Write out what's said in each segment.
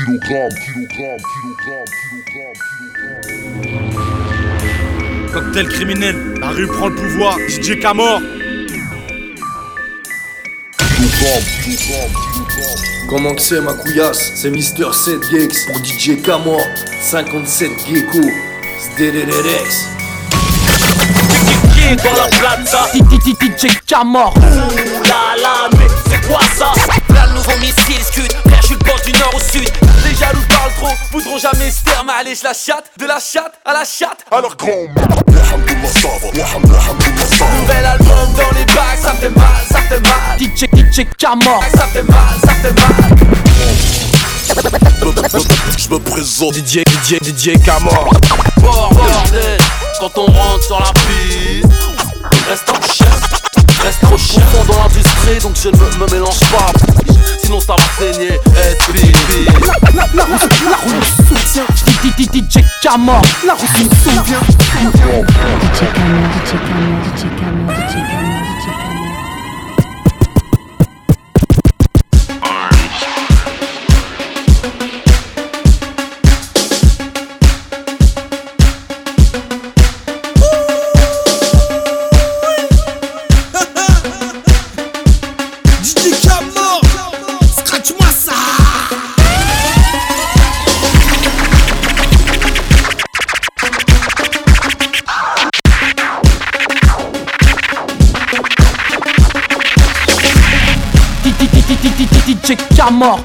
Kilogramme, kilogramme, kilogramme, kilogramme, kilogramme. Cocktail criminel, la rue prend le pouvoir, DJ Camor. Comment que c'est ma couillasse C'est Mister 7 Gex, le DJ Camor, 57 Gecko, Sdererex. Dans la plaza, DJ Camor. La mais c'est quoi ça allez, je la chatte, de la chatte à la chatte. Alors grand Nouvel album dans les bacs, ça fait mal, ça fait mal. DJ, DJ Kamor, ça fait mal, ça fait mal. Je me présente Didier, Didier, Didier Kamor. Bordel, quand on rentre sur la piste, reste en chien, reste en chien dans la donc je ne me, mélange pas. Sinon ça va saigner, être bibi La roue La roue DJ mort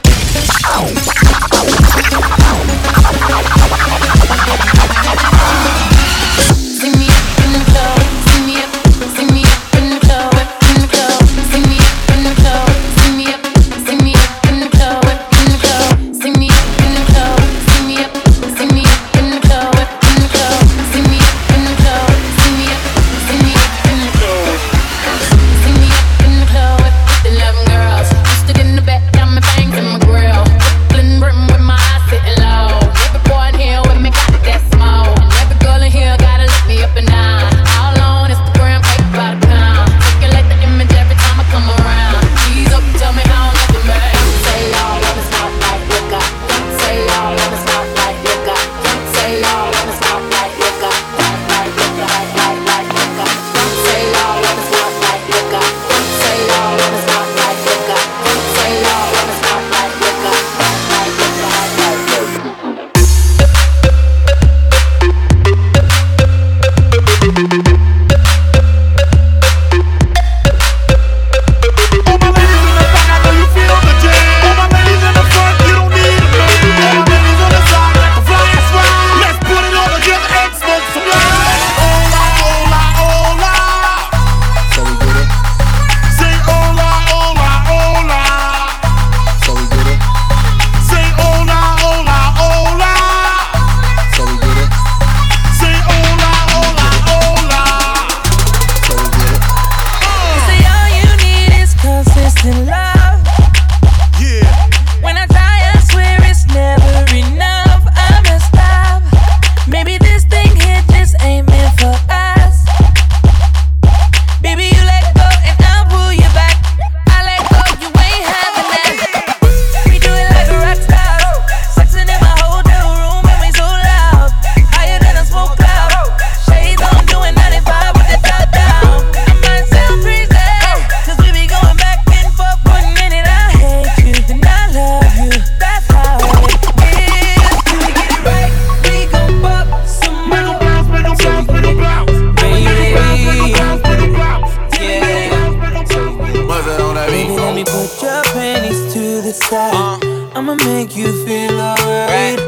gonna make you feel alright.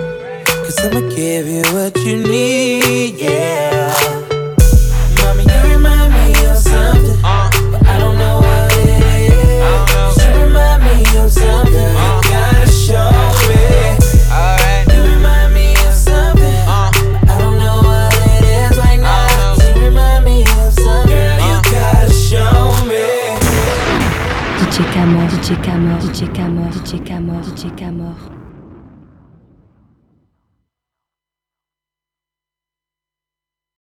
Cause I'ma give you what you need, yeah. DJ Camor, DJ Camor, DJ Camor, DJ Camor.